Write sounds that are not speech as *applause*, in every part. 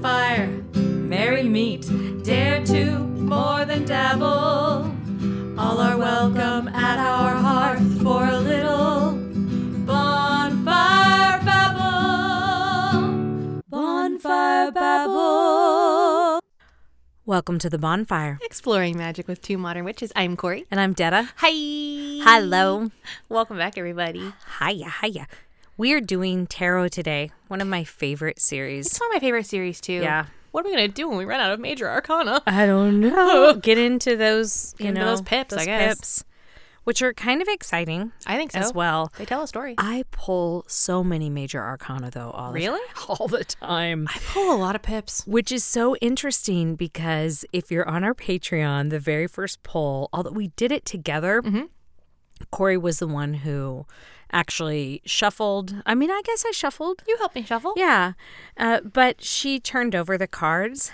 fire, merry meet, dare to more than dabble. All are welcome at our hearth for a little bonfire babble. Bonfire babble. Welcome to the bonfire. Exploring magic with two modern witches. I'm Corey. And I'm Detta. Hi. Hello. Welcome back, everybody. Hiya, hiya. We are doing tarot today, one of my favorite series. It's one of my favorite series too. Yeah. What are we gonna do when we run out of major arcana? *laughs* I don't know. *laughs* Get into those, you into know, those pips, I guess. pips, which are kind of exciting I think so. as well. They tell a story. I pull so many major arcana though, all Really? the *laughs* all the time. I pull a lot of pips. Which is so interesting because if you're on our Patreon, the very first poll, although we did it together, Mm-hmm. Corey was the one who actually shuffled. I mean, I guess I shuffled. You help me shuffle. Yeah. Uh, but she turned over the cards.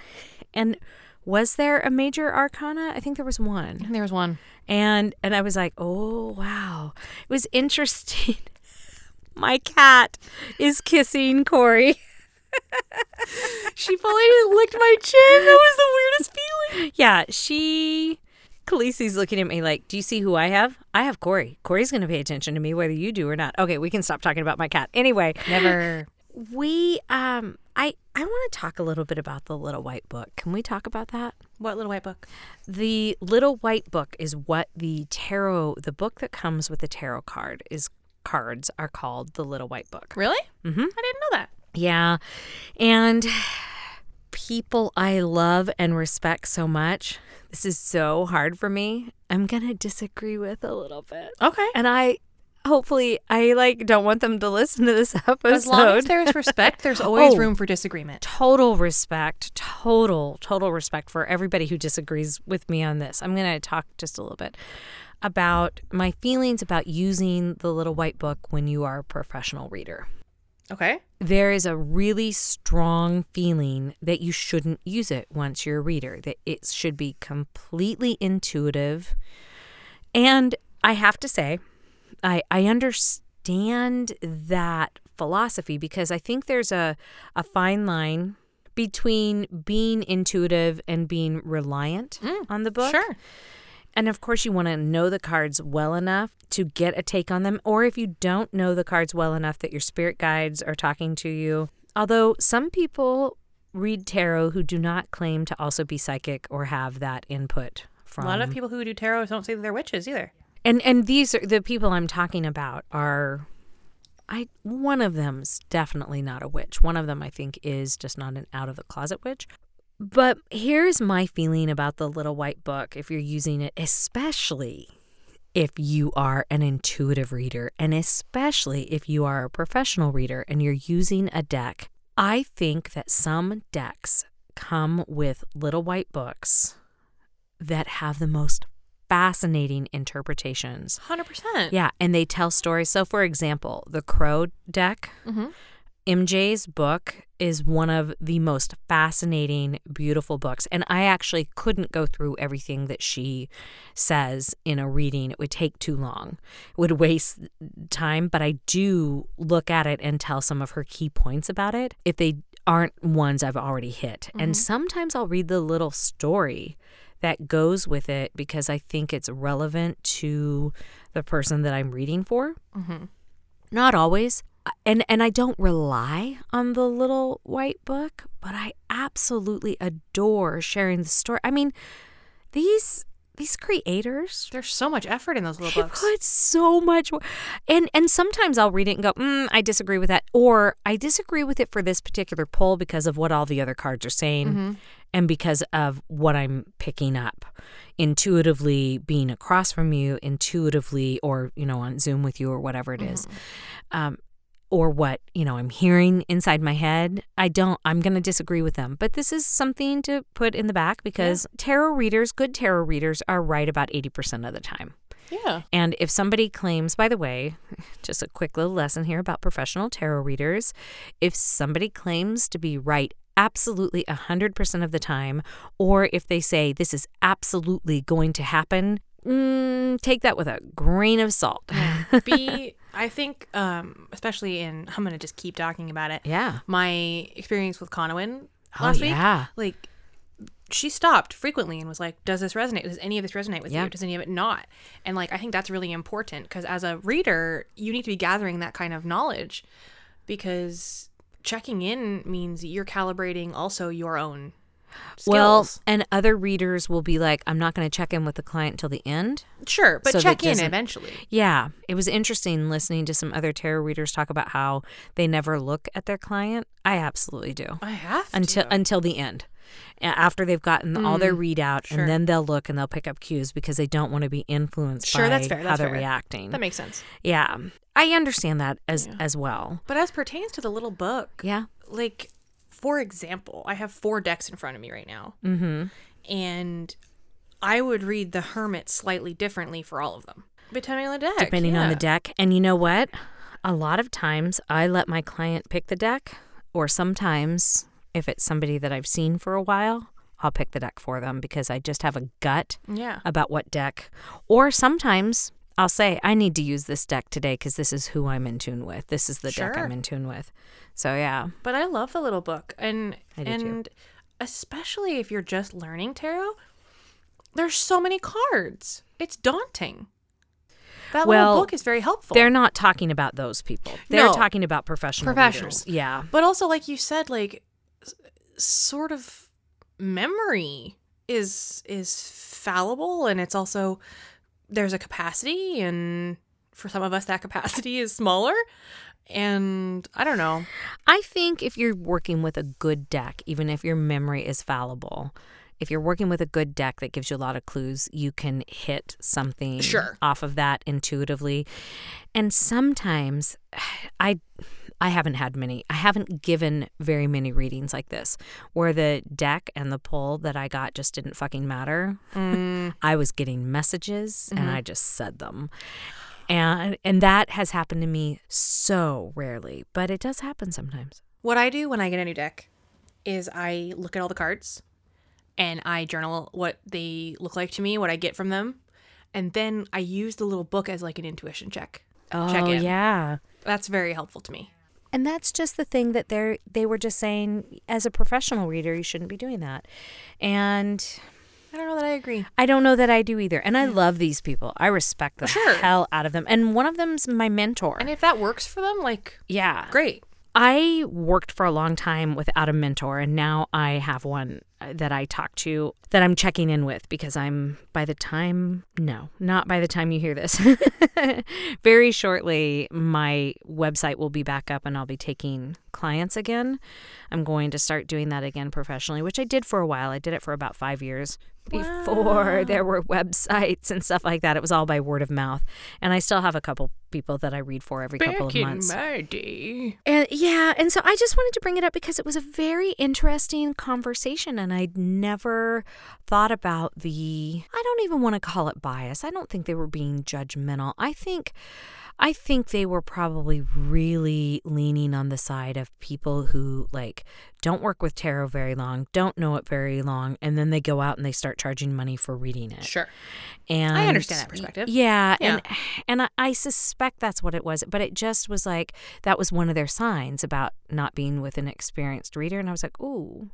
And was there a major arcana? I think there was one. There was one. And and I was like, "Oh, wow." It was interesting. *laughs* My cat is kissing Corey. *laughs* She fully *laughs* licked my chin. That was the weirdest feeling. Yeah, she Khaleesi's looking at me like, "Do you see who I have? I have Corey. Corey's going to pay attention to me whether you do or not." Okay, we can stop talking about my cat. Anyway, Never. *laughs* we um I I want to talk a little bit about the Little White Book. Can we talk about that? What little white book? The Little White Book is what the tarot, the book that comes with the tarot card is cards are called the Little White Book. Really? Mm-hmm. I didn't know that. Yeah. And people I love and respect so much. This is so hard for me. I'm going to disagree with a little bit. Okay. And I hopefully I like don't want them to listen to this episode. *laughs* As long as there's respect, there's always *laughs* Oh. room for disagreement. total respect, total, total respect for everybody who disagrees with me on this. I'm going to talk just a little bit about my feelings about using the little white book when you are a professional reader. Okay. There is a really strong feeling that you shouldn't use it once you're a reader, that it should be completely intuitive. And I have to say, I, I understand that philosophy because I think there's a, a fine line between being intuitive and being reliant mm, on the book. Sure. And of course, you want to know the cards well enough to get a take on them. Or if you don't know the cards well enough that your spirit guides are talking to you. Although some people read tarot who do not claim to also be psychic or have that input from. A lot of people who do tarot don't say that they're witches either. and and these are the people I'm talking about are I one of them's definitely not a witch. One of them I think is just not an out of the closet witch. But here's my feeling about the little white book if you're using it especially if you are an intuitive reader and especially if you are a professional reader and you're using a deck. I think that some decks come with little white books that have the most fascinating interpretations. 100%. Yeah, and they tell stories. So, for example, the Crow deck, Mhm. MJ's book is one of the most fascinating, beautiful books. And I actually couldn't go through everything that she says in a reading. It would take too long, it would waste time. But I do look at it and tell some of her key points about it if they aren't ones I've already hit. And mm-hmm. sometimes I'll read the little story that goes with it because I think it's relevant to the person that I'm reading for. Mm-hmm. Not always. And and I don't rely on the little white book, but I absolutely adore sharing the story. I mean, these these creators There's so much effort in those little books. put so much and and sometimes I'll read it and go, mm, I disagree with that, or I disagree with it for this particular poll because of what all the other cards are saying, and because of what I'm picking up intuitively, being across from you, intuitively, or you know on Zoom with you or whatever it is. Um, or what you know i'm hearing inside my head i don't i'm going to disagree with them. But this is something to put in the back because tarot readers good tarot readers are right about 80% of the time. Yeah. and if somebody claims, by the way, *laughs* just a quick little lesson here about professional tarot readers, if somebody claims to be right absolutely 100% of the time, or if they say this is absolutely going to happen, mm, take that with a grain of salt. *laughs* Be I think um especially in I'm going to just keep talking about it. yeah. My experience with Conowin last oh, week. Like she stopped frequently and was like, "Does this resonate? Does any of this resonate with Yeah. you? Does any of it not?" And like I think that's really important because as a reader, you need to be gathering that kind of knowledge because checking in means you're calibrating also your own skills. Well, and other readers will be like, I'm not going to check in with the client until the end. sure, but so check in eventually. Yeah, it was interesting listening to some other tarot readers talk about how they never look at their client. I absolutely do I have until to. until the end. After they've gotten all their readout, Mm, sure. and then they'll look and they'll pick up cues because they don't want to be influenced Sure, by that's fair, how they're fair. reacting. that makes sense. yeah, I understand that as as well. But as pertains to the little book, Yeah. like for example, I have four decks in front of me right now. Mm-hmm. And I would read the Hermit slightly differently for all of them. Depending on the deck. depending on the deck. And you know what? A lot of times I let my client pick the deck, or sometimes if it's somebody that I've seen for a while, I'll pick the deck for them because I just have a gut Yeah. about what deck. Or sometimes I'll say, I need to use this deck today because this is who I'm in tune with. This is the deck I'm in tune with. So, yeah. But I love the little book. And I do too. and especially if you're just learning tarot, there's so many cards. It's daunting. That Well, little book is very helpful. They're not talking about those people. They're No. talking about professional Professionals. readers. Yeah. But also, like you said, like sort of memory is is fallible, and it's also there's a capacity, and for some of us, that capacity is smaller. And I don't know. I think if you're working with a good deck, even if your memory is fallible, if you're working with a good deck that gives you a lot of clues, you can hit something Sure. off of that intuitively. And sometimes *sighs* I I haven't had many. I haven't given very many readings like this where the deck and the pull that I got just didn't fucking matter. Mm. *laughs* I was getting messages and I mm-hmm. just said them. And and that has happened to me so rarely, but it does happen sometimes. What I do when I get a new deck is I look at all the cards and I journal what they look like to me, what I get from them, and then I use the little book as like an intuition check. check Oh in. yeah. That's very helpful to me. And that's just the thing that they're they were just saying as a professional reader you shouldn't be doing that. And I don't know that I agree. I don't know that I do either. And I love these people. I respect the Sure. hell out of them. And one of them's my mentor. And if that works for them, like yeah. great. I worked for a long time without a mentor, and now I have one uh, that I talk to that I'm checking in with because I'm by the time, no, not by the time you hear this. *laughs* Very shortly, my website will be back up and I'll be taking clients again. I'm going to start doing that again professionally, which I did for a while. I did it for about five years before there were websites and stuff like that. It was all by word of mouth. And I still have a couple people that I read for every couple of months. my day. And yeah, and so I just wanted to bring it up because it was a very interesting conversation and I'd never thought about the I don't even want to call it bias. I don't think they were being judgmental. I think I think they were probably really leaning on the side of people who like don't work with tarot very long, don't know it very long, and then they go out and they start charging money for reading it. Sure. And I understand that perspective. Yeah, Yeah. and and I, I suspect that's what it was, but it just was like that was one of their signs about not being with an experienced reader, and I was like, ooh.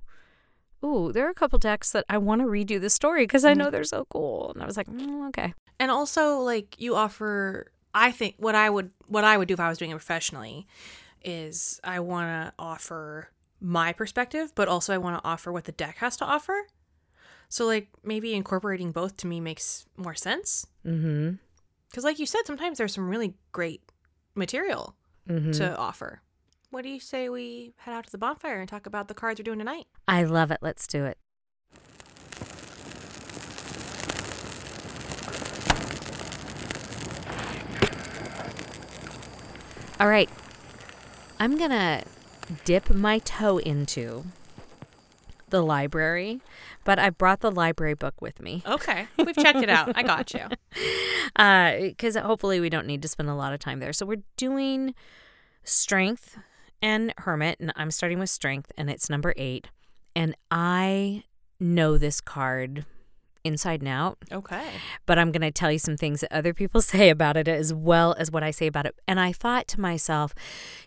Ooh, there are a couple decks that I want to read you the story because I know they're so cool. And I was like, mm, okay. And also like you offer I think what I would what I would do if I was doing it professionally is I want to offer my perspective, but also I want to offer what the deck has to offer. So like maybe incorporating both to me makes more sense. Mm-hmm. Cuz like you said sometimes there's some really great material Mm-hmm. to offer. What do you say we head out to the bonfire and talk about the cards we're doing tonight? I love it. Let's do it. All right. I'm going to dip my toe into the library, but I brought the library book with me Okay. We've checked it out. I got you. *laughs* Uh, because hopefully we don't need to spend a lot of time there. So we're doing strength and hermit, and I'm starting with strength, and it's number eight. And I know this card inside and out. Okay. but I'm going to tell you some things that other people *laughs* say about it as well as what I say about it. And I thought to myself,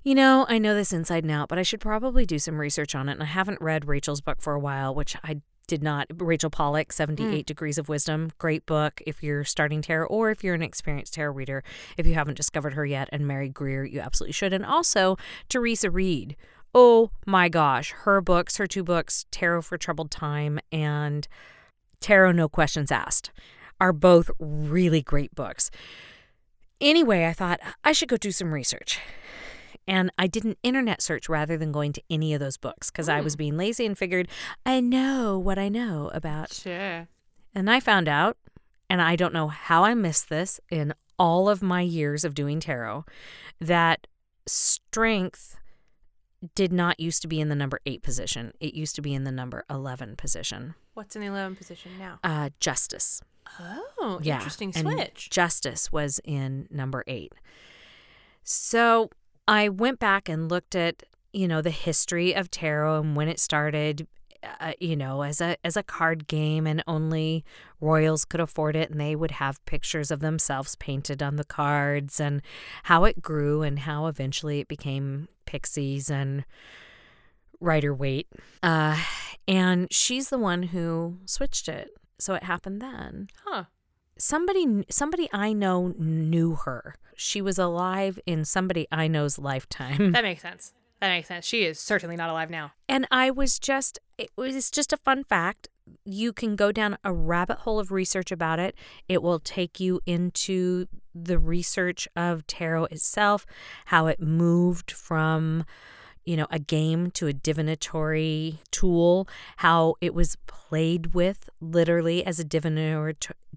you know, I know this inside and out, but I should probably do some research on it. And I haven't read Rachel's book for a while, which I did not. Rachel Pollack, 78 hmm. Degrees of Wisdom, great book if you're starting tarot or if you're an experienced tarot reader. If you haven't discovered her yet, and Mary Greer, you absolutely should. And also Theresa Reed. Oh my gosh, her books, her two books, Tarot for Troubled Time and Tarot No Questions Asked are both really great books. Anyway, I thought I should go do some research. And I did an internet search rather than going to any of those books because I was hmm. being lazy and figured I know what I know about. Sure. And I found out, and I don't know how I missed this in all of my years of doing tarot, that strength did not used to be in the number eight position. It used to be in the number 11 position. What's in the 11 position now? Uh, justice. Oh, Yeah, interesting and switch. Justice was in number eight. So I went back and looked at, you know, the history of tarot and when it started. Uh, you know, as a as a card game, and only royals could afford it, and they would have pictures of themselves painted on the cards, and how it grew, and how eventually it became Pixie's and Rider Waite. Uh, and she's the one who switched it, so it happened then huh. somebody somebody I know knew her. She was alive in somebody I know's lifetime. That makes sense. That makes sense. She is certainly not alive now. And I was just it was just a fun fact. You can go down a rabbit hole of research about it. It will take you into the research of tarot itself, how it moved from you know, a game to a divinatory tool, how it was played with literally as a divinatory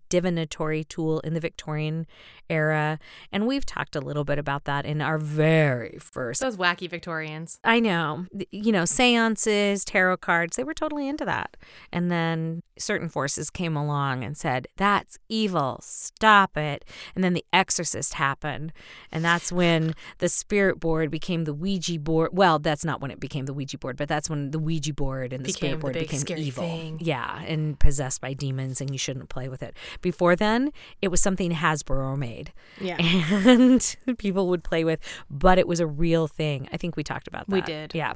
divinatory tool in the Victorian era. And we've talked a little bit about that in our very first. Those wacky Victorians. I know, you know, seances, tarot cards, they were totally into that. And then certain forces came along and said, that's evil, stop it. And then The Exorcist happened. And that's when the spirit board became the Ouija board. Well, that's not when it became the Ouija board, but that's when the Ouija board and the Became spirit the board big became evil. thing. Yeah, and possessed by demons, and you shouldn't play with it. Before then, it was something Hasbro made Yeah. *laughs* and people would play with, but it was a real thing. I think we talked about that. We did. Yeah.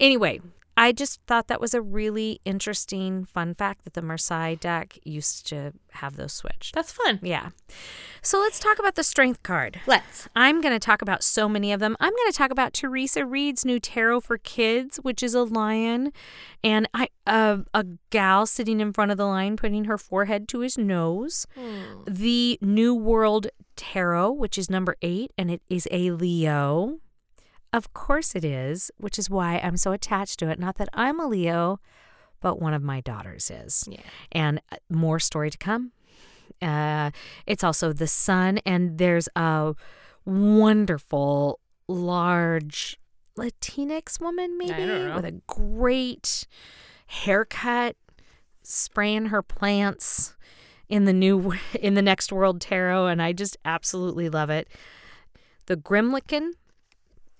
Anyway, I just thought that was a really interesting fun fact that the Marseille deck used to have those switched. That's fun. Yeah. So let's talk about the strength card. Let's. I'm going to talk about so many of them. I'm going to talk about Theresa Reed's new tarot for kids, which is a lion and I uh, a gal sitting in front of the lion putting her forehead to his nose. The New World Tarot, which is number 8 and it is a Leo. Of course it is, which is why I'm so attached to it. Not that I'm a Leo, but one of my daughters is. Yeah. And uh, more story to come. Uh, it's also the sun, and there's a wonderful, large Latinx woman, maybe, with a great haircut, spraying her plants in the new *laughs* in the next world tarot, and I just absolutely love it. The Grimalkin,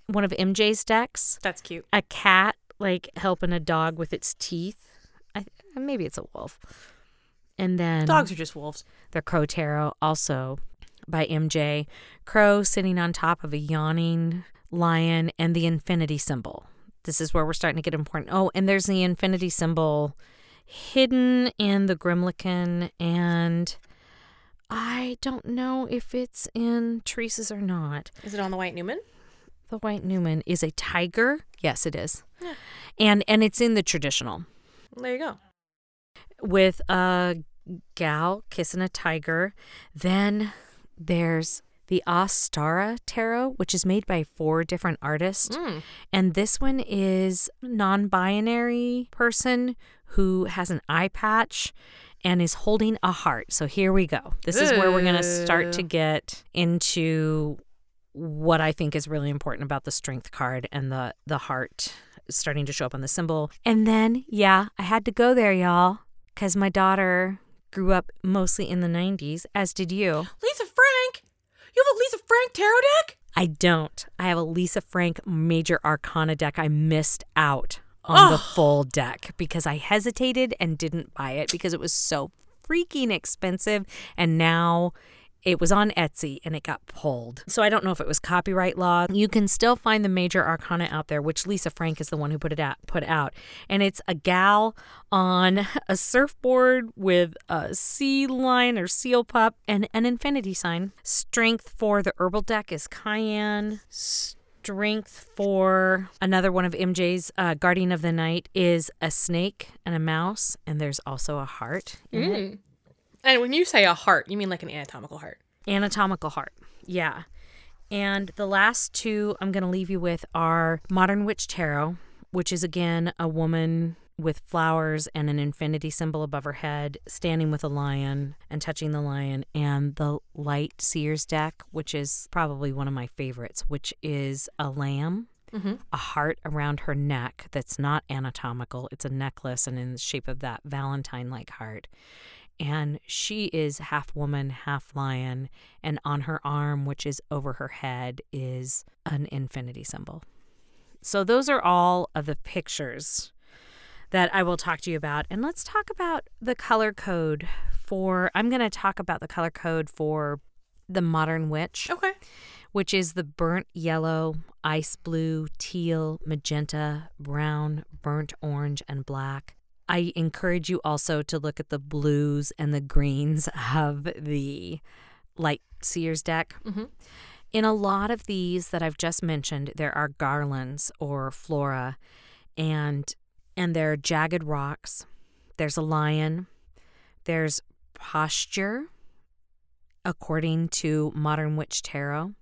one of MJ's decks, That's cute. a cat like helping a dog with its teeth. I, maybe it's a wolf. And then Dogs are just wolves. the Crow Tarot, also by MJ. Crow sitting on top of a yawning lion and the infinity symbol. This is where we're starting to get important. Oh, and there's the infinity symbol hidden in the Grimalkin, and I don't know if it's in Theresa's or not. Is it on the White Newman? The White Newman is a tiger. Yes, it is. Yeah. And and it's in the traditional There you go. with a gal kissing a tiger. Then there's the Astara Tarot, which is made by four different artists. Mm. And this one is non-binary person who has an eye patch and is holding a heart. So here we go. This is where we're going to start to get into what I think is really important about the strength card and the the heart starting to show up on the symbol. And then, yeah, I had to go there, y'all, cuz my daughter grew up mostly in the 90s, as did you. Lisa Frank? You have a Lisa Frank tarot deck? I don't. I have a Lisa Frank Major Arcana deck. I missed out on the full deck because I hesitated and didn't buy it because it was so freaking expensive. And now it was on Etsy and it got pulled. So I don't know if it was copyright law. You can still find the major arcana out there, which Lisa Frank is the one who put it out put out. And it's a gal on a surfboard with a sea lion or seal pup and an infinity sign. Strength for the herbal deck is cayenne. Strength for another one of MJ's uh, Guardian of the Night is a snake and a mouse, and there's also a heart it. And when you say a heart, you mean like an anatomical heart. Anatomical heart. Yeah. And the last two I'm going to leave you with are Modern Witch Tarot, which is again a woman with flowers and an infinity symbol above her head, standing with a lion and touching the lion, and the Light Seers deck, which is probably one of my favorites, which is a lamb. Mm-hmm. A heart around her neck that's not anatomical. It's a necklace and in the shape of that Valentine like heart and she is half woman, half lion, and on her arm, which is over her head, is an infinity symbol. So, those are all of the pictures that I will talk to you about. And let's talk about the color code for, I'm going to talk about the color code for the modern witch Okay. which is the burnt yellow, ice blue, teal, magenta, brown, burnt orange, and black. I encourage you also to look at the blues and the greens of the light seers deck. Mm-hmm. In a lot of these that I've just mentioned, there are garlands or flora, and and there are jagged rocks. There's a lion. There's posture, according to Modern Witch Tarot.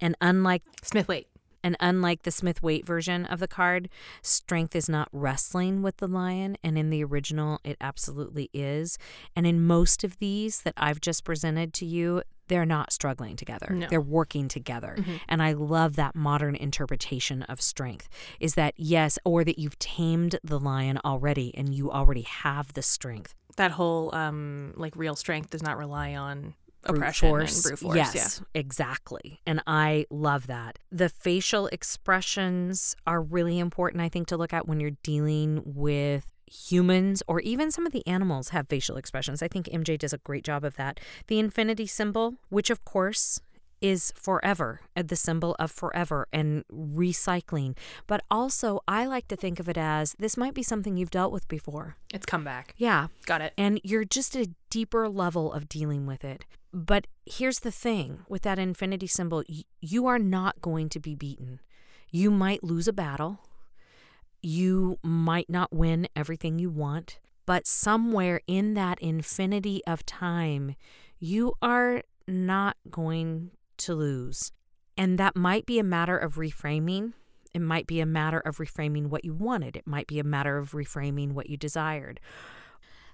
And unlike Smith, wait. And unlike the Smith Waite version of the card, strength is not wrestling with the lion. And in the original, it absolutely is. And in most of these that I've just presented to you, they're not struggling together. No. They're working together. And I love that modern interpretation of strength is that, yes, or that you've tamed the lion already and you already have the strength. That whole um like real strength does not rely on oppression force. and brute force. Yes, exactly. And I love that. The facial expressions are really important, I think, to look at when you're dealing with humans or even some of the animals have facial expressions. I think MJ does a great job of that. The infinity symbol, which of course is forever, uh, the symbol of forever and recycling. But also, I like to think of it as this might be something you've dealt with before. It's come back. Yeah, Got it. and you're just a deeper level of dealing with it. But here's the thing with that infinity symbol, you are not going to be beaten. You might lose a battle. You might not win everything you want, but somewhere in that infinity of time, you are not going to lose. And that might be a matter of reframing. It might be a matter of reframing what you wanted. It might be a matter of reframing what you desired.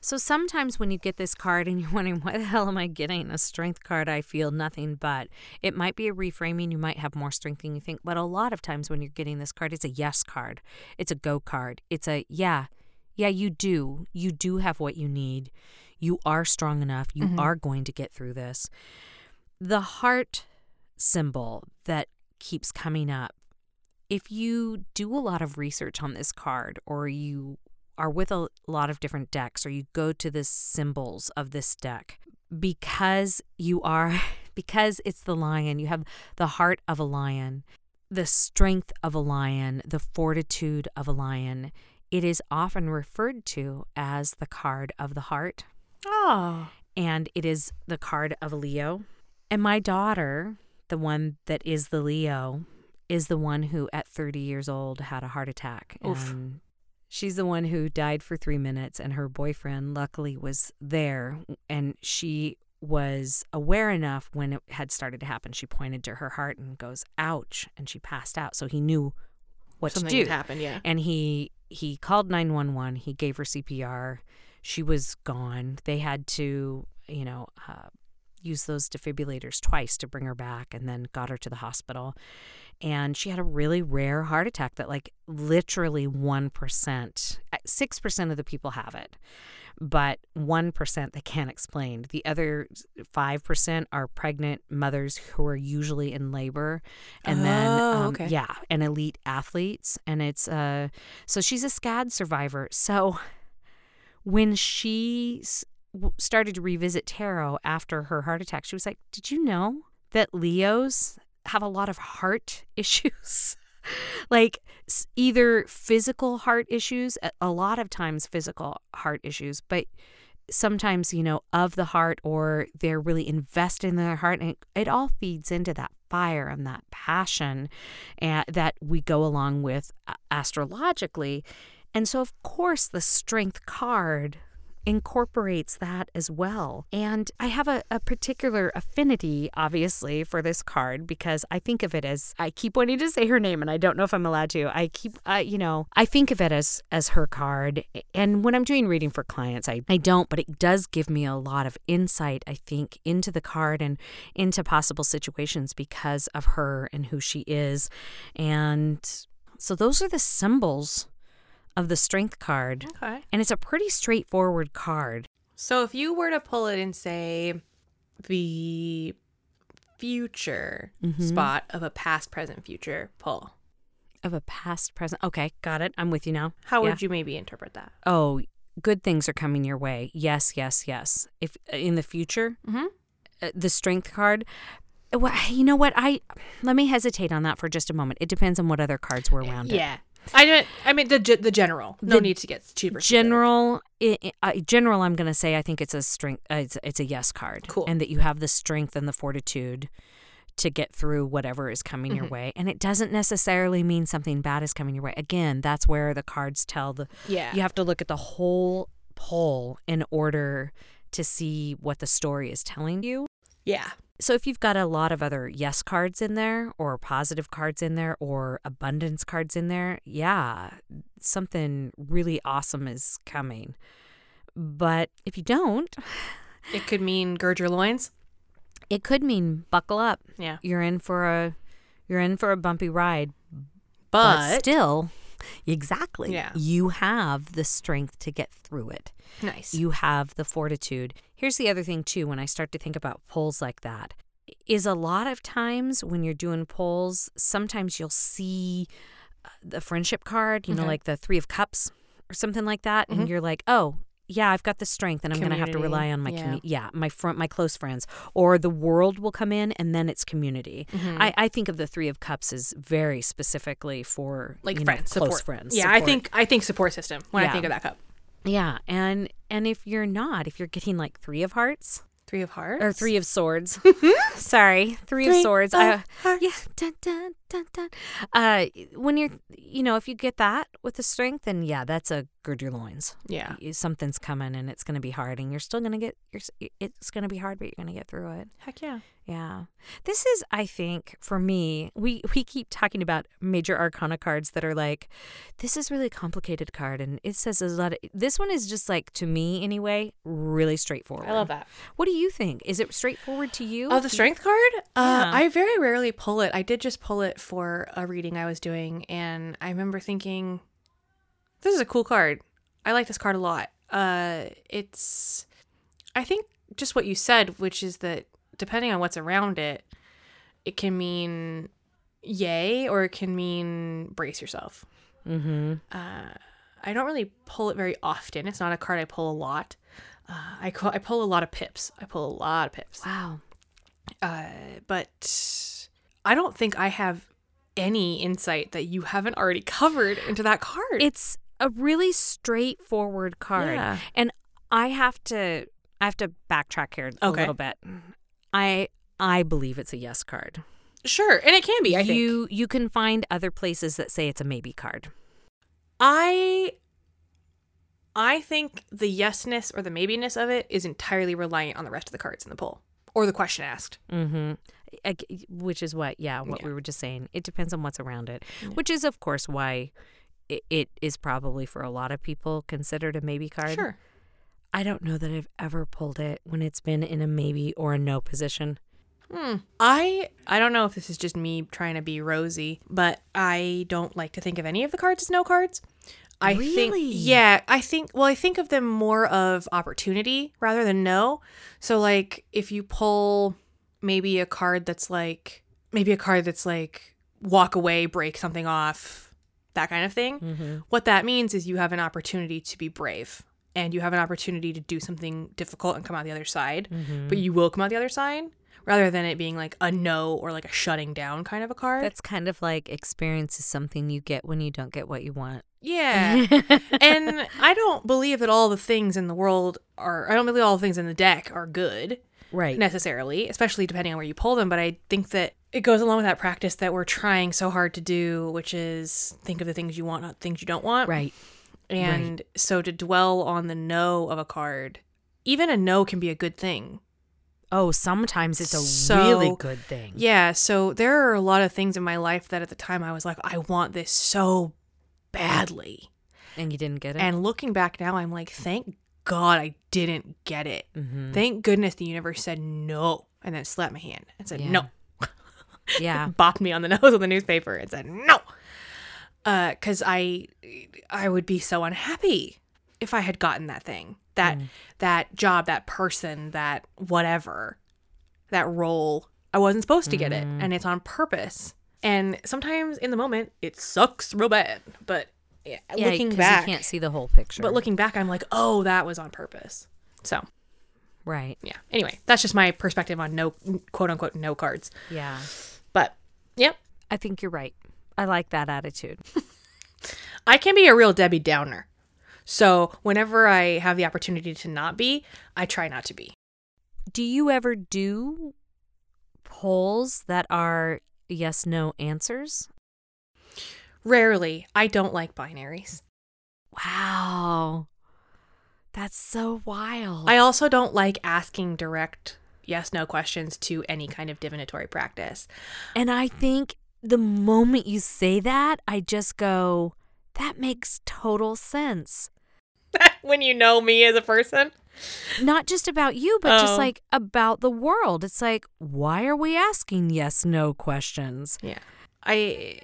So sometimes when you get this card and *laughs* you're wondering, why the hell am I getting a strength card? I feel nothing but. It might be a reframing. You might have more strength than you think. But a lot of times when you're getting this card, it's a yes card. It's a go card. It's a, yeah, yeah, you do. You do have what you need. You are strong enough. You mm-hmm. are going to get through this. The heart symbol that keeps coming up. If you do a lot of research on this card or you are with a lot of different decks or you go to the symbols of this deck because you are *laughs* because it's the lion you have the heart of a lion the strength of a lion the fortitude of a lion it is often referred to as the card of the heart Oh. and it is the card of a Leo. And my daughter, the one that is the Leo, is the one who at 30 years old had a heart attack. Oof. And she's the one who died for three minutes, and her boyfriend luckily was there. And she was aware enough when it had started to happen. She pointed to her heart and goes, ouch. And she passed out. So he knew what Something to do happened, yeah. and he he called 911 he gave her cpr she was gone they had to you know uh, use those defibrillators twice to bring her back and then got her to the hospital. And she had a really rare heart attack that like literally 1% 6% of the people have it but 1% they can't explain. The other 5% are pregnant mothers who are usually in labor and then Oh, um, okay. yeah and elite athletes. And it's uh so she's a SCAD survivor. So when she s- w- started to revisit tarot after her heart attack, she was like, "Did you know that Leos have a lot of heart *laughs* issues?" *laughs* like either physical heart issues, a- lot of times physical heart issues, but sometimes you know of the heart or they're really invested in their heart and it, all feeds into that fire and that passion and that we go along with astrologically and so of course the strength card incorporates that as well. And I have a, a particular affinity, obviously, for this card because I think of it as I keep wanting to say her name and I don't know if I'm allowed to. I keep, uh, you know, I think of it as as her card. And when I'm doing reading for clients, I, I don't, but it does give me a lot of insight, I think, into the card and into possible situations because of her and who she is. And so those are the symbols of the strength card. Okay. And it's a pretty straightforward card. So if you were to pull it and say, the future Mm-hmm. spot of a past, present, future pull, Of a past, present. Okay, got it. I'm with you now. how Yeah. would you maybe interpret that? Oh, good things are coming your way. Yes, yes, yes. If uh, in the future, Mhm. uh, the strength card. Well, you know what? I let me hesitate on that for just a moment. It depends on what other cards were around it. I didn't. I mean the the general. No The need to get cheaper. General, i i- uh, general. I'm gonna say I think it's a strength. Uh, it's it's a yes card. Cool. And that you have the strength and the fortitude to get through whatever is coming Mm-hmm. your way. And it doesn't necessarily mean something bad is coming your way. Again, that's where the cards tell the. Yeah. You have to look at the whole pull in order to see what the story is telling you. Yeah. So if you've got a lot of other yes cards in there or positive cards in there or abundance cards in there, yeah, something really awesome is coming. But if you don't, *laughs* It could mean gird your loins. it could mean buckle up. Yeah. You're in for a you're in for a bumpy ride, But, but still exactly. Yeah. You have the strength to get through it. nice. you have the fortitude. Here's the other thing too when I start to think about polls like that is a lot of times when you're doing polls, sometimes you'll see uh, the friendship card, you know, Okay. like the 3 of cups or something like that and you're like, "Oh, yeah, I've got the strength and I'm going to have to rely on my yeah. community. Yeah, my front my close friends or the world will come in and then it's community. Mm-hmm. I, I think of the 3 of cups as very specifically for like you know, friends, close support. friends. Yeah, I think I think support system when I think of that cup. Yeah, and and if you're not, if you're getting like 3 of hearts, Three of hearts or three of swords. *laughs* Sorry, three, Three of swords. of hearts. yeah, dun, dun, dun, dun. Uh, when you're, you know, if you get that with the strength, then yeah, that's a gird your loins. Yeah. Y- Something's coming, and it's going to be hard, and you're still going to get. You're, it's going to be hard, but you're going to get through it. Heck yeah. Yeah. This is, I think, for me, we, we keep talking about major arcana cards that are like, this is really complicated card. And it says a lot of, this one is just like, to me anyway, really straightforward. I love that. What do you think? Is it straightforward to you? Oh, the strength card? Uh, Yeah. I very rarely pull it. I did just pull it for a reading I was doing, and I remember thinking, "This is a cool card. I like this card a lot." Uh, it's, I think, just what you said, which is that depending on what's around it, it can mean yay or it can mean brace yourself. Mm-hmm. Uh, I don't really pull it very often. It's not a card I pull a lot. Uh, I, co- I pull a lot of pips. I pull a lot of pips. Wow. Uh, but I don't think I have any insight that you haven't already covered into that card. It's a really straightforward card. Yeah. And I have to I have to backtrack here a Okay. little bit. I I believe it's a yes card. sure, and it can be. I think you you can find other places that say it's a maybe card. I I think the yesness or the maybiness of it is entirely reliant on the rest of the cards in the poll or the question asked. Mm-hmm. Which is what, yeah, what we were just saying. It depends on what's around it, which is, of course, why it, it is probably for a lot of people considered a maybe card. Sure. I don't know that I've ever pulled it when it's been in a maybe or a no position. Hmm. I I don't know if this is just me trying to be rosy, but I don't like to think of any of the cards as no cards. I think Really? yeah, I think well I think of them more of opportunity rather than no. So like if you pull maybe a card that's like maybe a card that's like walk away, break something off, that kind of thing. Mm-hmm. What that means is you have an opportunity to be brave and you have an opportunity to do something difficult and come out the other side, Mm-hmm. but you will come out the other side rather than it being like a no or like a shutting down kind of a card. That's kind of like experience is something you get when you don't get what you want. yeah. *laughs* and I don't believe that all the things in the world are I don't believe all the things in the deck are good. Right. necessarily, especially depending on where you pull them. But I think that it goes along with that practice that we're trying so hard to do, which is think of the things you want, not things you don't want. Right. And so to dwell on the no of a card, even a no can be a good thing. Oh, sometimes it's a So- really good thing. Yeah. So there are a lot of things in my life that at the time I was like, I want this so badly. And you didn't get it. And looking back now, I'm like, thank God I didn't get it. Mhm. Thank goodness the universe said no and then slapped my hand and said Yeah. no. *laughs* yeah. bopped me on the *laughs* nose with a newspaper and said no uh, because i i would be so unhappy if i had gotten that thing that mm. that job that person that whatever that role i wasn't supposed to get it mm-hmm. and it's on purpose and sometimes in the moment it sucks real bad but yeah, looking back you can't see the whole picture. but looking back i'm like oh that was on purpose so right. yeah anyway that's just my perspective on no quote unquote no cards Yeah. but yep I think you're right. I like that attitude. *laughs* I can be a real Debbie Downer. So whenever I have the opportunity to not be, I try not to be. do you ever do polls that are yes no answers? Rarely. I don't like binaries. Wow. That's so wild. I also don't like asking direct yes no questions to any kind of divinatory practice. and I think the moment you say that, I just go, that makes total sense. *laughs* when you know me as a person. Not just about you, but just Oh. like about the world. It's like, why are we asking yes no questions? Yeah. I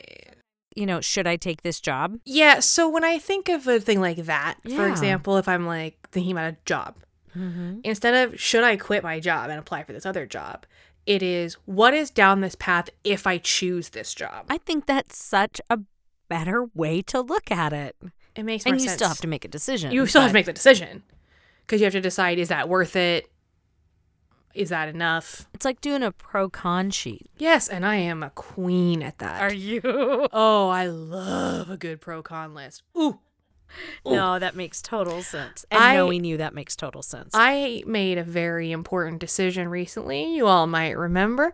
You know, should I take this job? yeah, so when I think of a thing like that, for example, if I'm like thinking about a job, Mm-hmm. instead of should I quit my job and apply for this other job, it is what is down this path if I choose this job. I think that's such a better way to look at it. It makes And you sense. still have to make a decision. you still have to make the decision because you have to decide is that worth it is that enough It's like doing a pro con sheet. yes and i am a queen at that Are you? *laughs* oh i love a good pro con list ooh No, that makes total sense. And I- knowing you, that makes total sense. i made a very important decision recently you all might remember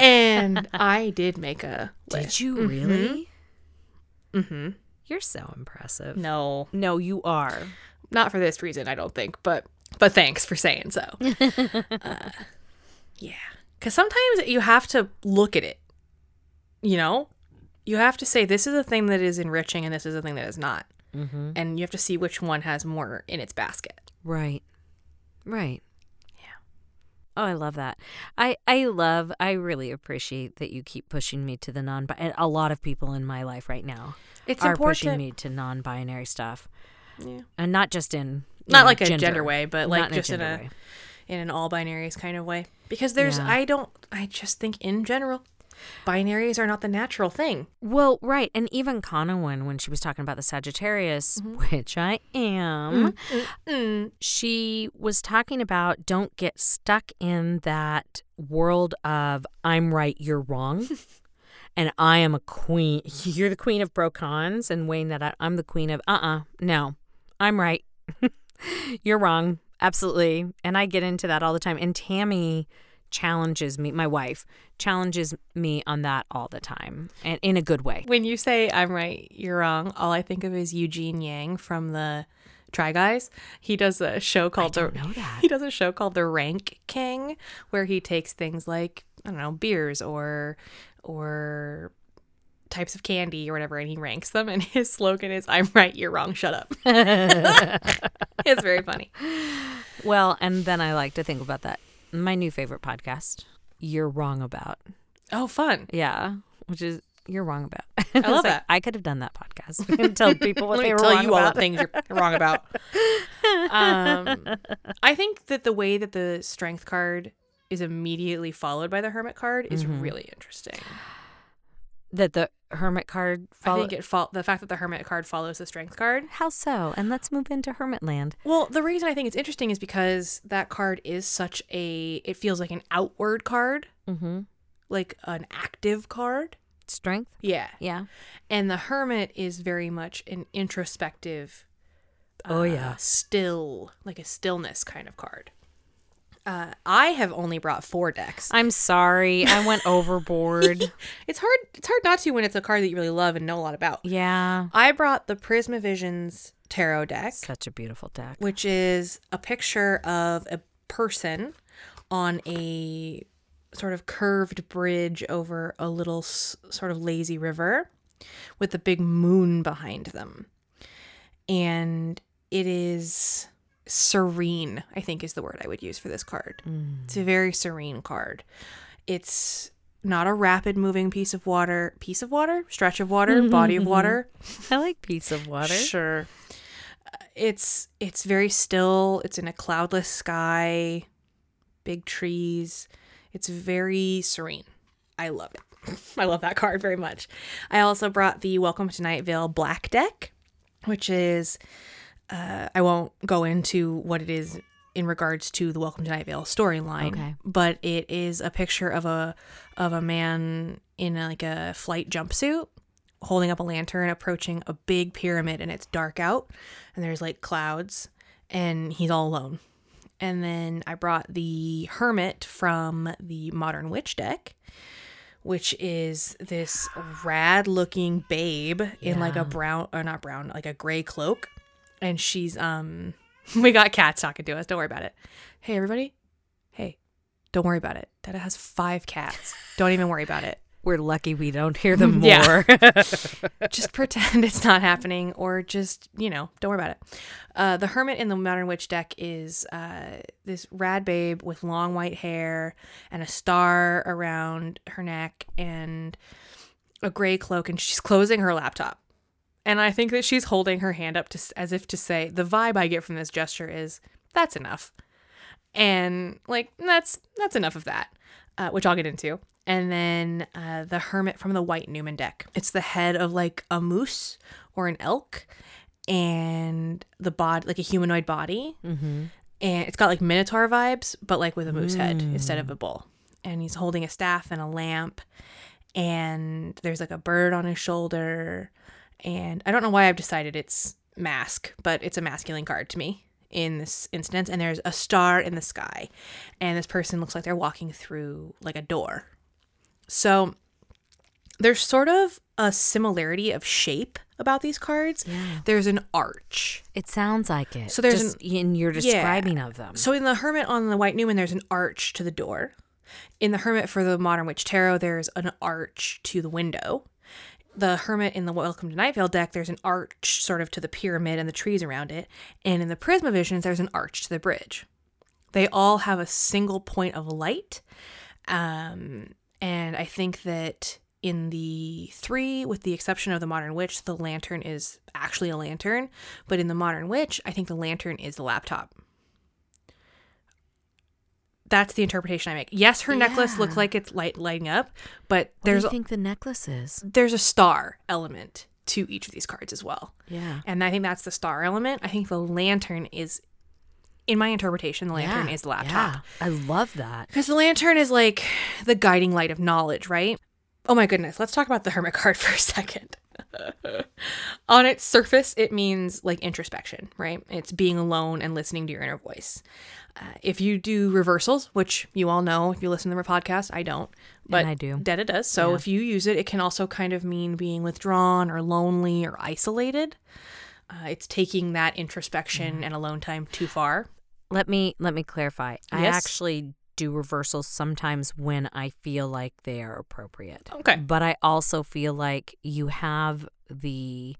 and *laughs* i did make a Did you really? mm-hmm You're so impressive. no No, you are. not for this reason i don't think but but thanks for saying so *laughs* uh, yeah because sometimes you have to look at it you know you have to say this is a thing that is enriching and this is a thing that is not Mm-hmm. and you have to see which one has more in its basket Right. Right. Yeah. Oh, I love that. I I love. I really appreciate that you keep pushing me to the non. A lot of people in my life right now it's are pushing important me to non-binary stuff, yeah. and not just in not know, like a gender, way but like Not in just in a way. in an all binaries kind of way because there's Yeah. i don't i just think in general binaries are not the natural thing Well, right, and even Conowin, when she was talking about the Sagittarius, which I am, mm. she was talking about don't get stuck in that world of I'm right, you're wrong. *laughs* and I am a queen. *laughs* You're the queen of pro cons, and weighing that out, I'm the queen of uh uh no, I'm right. *laughs* you're wrong. Absolutely. And I get into that all the time. And Tammy challenges me, my wife challenges me on that all the time and in a good way. When you say I'm right, you're wrong, all I think of is Eugene Yang from the Try Guys. He does a show called the know that. He does a show called The Rank King where he takes things like, I don't know, beers or or types of candy or whatever and he ranks them and *laughs* his slogan is I'm right, you're wrong, shut up. *laughs* it's very funny. Well, and then I like to think about that. My new favorite podcast, You're Wrong About. Oh, fun. Yeah, which is You're Wrong About. *laughs* I love that. I could have done that podcast and tell people what they were tell wrong you all the things you're wrong about. Um, I think that the way that the strength card is immediately followed by the hermit card is Mm-hmm. really interesting. That the hermit card. I think it fol- the fact that the hermit card follows the strength card. How so? And let's move into hermit land. Well, the reason I think it's interesting is because that card is such a it feels like an outward card, Mm-hmm. like an active card. Strength. Yeah. Yeah. And the hermit is very much an introspective Oh, yeah. uh, still like a stillness kind of card. Uh, I have only brought four decks. I'm sorry. I went *laughs* overboard. *laughs* It's hard. It's hard not to when it's a card that you really love and know a lot about. yeah. I brought the Prismavisions tarot deck, Such a beautiful deck. which is a picture of a person on a sort of curved bridge over a little s- sort of lazy river with a big moon behind them. And it is serene, I think is the word I would use for this card. It's a very serene card. It's not a rapid moving piece of water, piece of water, stretch of water, mm-hmm, body of mm-hmm. water. I like piece of water. Sure. It's it's very still. It's in a cloudless sky, big trees. It's very serene. I love it. *laughs* I love that card very much. I also brought the Welcome to Night Vale Black deck, which is uh, I won't go into what it is in regards to the Welcome to Night Vale storyline, Okay. but it is a picture of a of a man in like a flight jumpsuit holding up a lantern approaching a big pyramid and it's dark out and there's like clouds and he's all alone. And then I brought the hermit from the Modern Witch deck, which is this rad looking babe in like a brown or not brown, like a gray cloak. And she's um *laughs* we got cats talking to us, don't worry about it. Hey everybody. Hey, don't worry about it. Dada has five cats. Don't even worry about it *laughs* We're lucky we don't hear them more. Yeah. *laughs* just pretend it's not happening or just you know don't worry about it uh, the hermit in the modern witch deck is uh, this rad babe with long white hair and a star around her neck and a gray cloak and she's closing her laptop and i think that she's holding her hand up to as if to say the vibe i get from this gesture is that's enough. And like that's that's enough of that uh, which i'll get into. And then uh, the hermit from the White Numen deck. It's the head of like a moose or an elk and the body like a humanoid body. Mm-hmm. and it's got like minotaur vibes but like with a moose head instead of a bull. And he's holding a staff and a lamp. And there's like a bird on his shoulder and i don't know why i've decided it's mask but it's a masculine card to me in this instance and there's a star in the sky and this person looks like they're walking through like a door so there's sort of a similarity of shape about these cards Yeah. there's an arch It sounds like it. So there's just in your describing of them. so in the Hermit on the White Numen, there's an arch to the door. In the Hermit for the Modern Witch Tarot, there's an arch to the window. The Hermit in the Welcome to Night Vale deck, there's an arch sort of to the pyramid and the trees around it. And in the Prisma Visions, there's an arch to the bridge. They all have a single point of light. Um, and I think that in the three, with the exception of the Modern Witch, the lantern is actually a lantern. But in the Modern Witch, I think the lantern is the laptop. That's the interpretation I make. Yes, her necklace looks like it's light lighting up, but what do there's you a, think the necklace is? there's a star element to each of these cards as well. Yeah. And I think that's the star element. I think the lantern is in my interpretation, the lantern Yeah, is the laptop. Yeah. I love that. Because the lantern is like the guiding light of knowledge, right? Oh my goodness, let's talk about the hermit card *laughs* for a second. *laughs* On its surface, it means like introspection, right? It's being alone and listening to your inner voice. Uh, if you do reversals, which you all know if you listen to my podcast, I don't, but I do. Detta does. So if you use it, it can also kind of mean being withdrawn or lonely or isolated. Uh, it's taking that introspection and alone time too far. Let me let me clarify. I actually do reversals sometimes when I feel like they are appropriate. Okay. But I also feel like you have the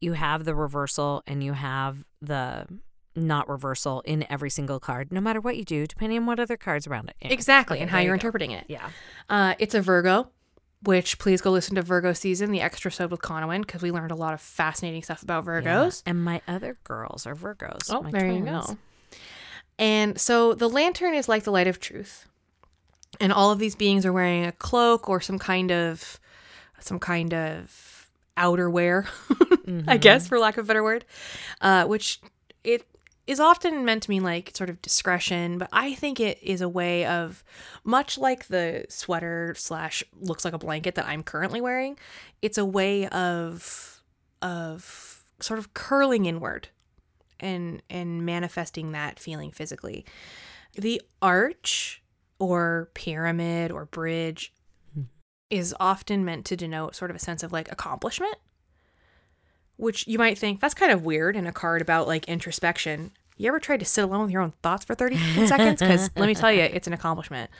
you have the reversal and you have the not reversal in every single card, no matter what you do, depending on what other cards around it. Anyway, Exactly, okay, and how you're you interpreting it. Yeah. Uh, it's a Virgo, which please go listen to Virgo season, the extra sub with Conowin, because we learned a lot of fascinating stuff about Yeah. Virgos. And my other girls are Virgos. Oh, my there you go. And so the lantern is like the light of truth. And all of these beings are wearing a cloak or some kind of some kind of outerwear, *laughs* I guess, for lack of a better word, uh, which it is often meant to mean like sort of discretion, but I think it is a way of, much like the sweater slash looks like a blanket that I'm currently wearing, it's a way of of sort of curling inward and and manifesting that feeling physically. The arch or pyramid or bridge is often meant to denote sort of a sense of like accomplishment, which you might think that's kind of weird in a card about like introspection. You ever tried to sit alone with your own thoughts for 30 *laughs* seconds? Because let me tell you, it's an accomplishment.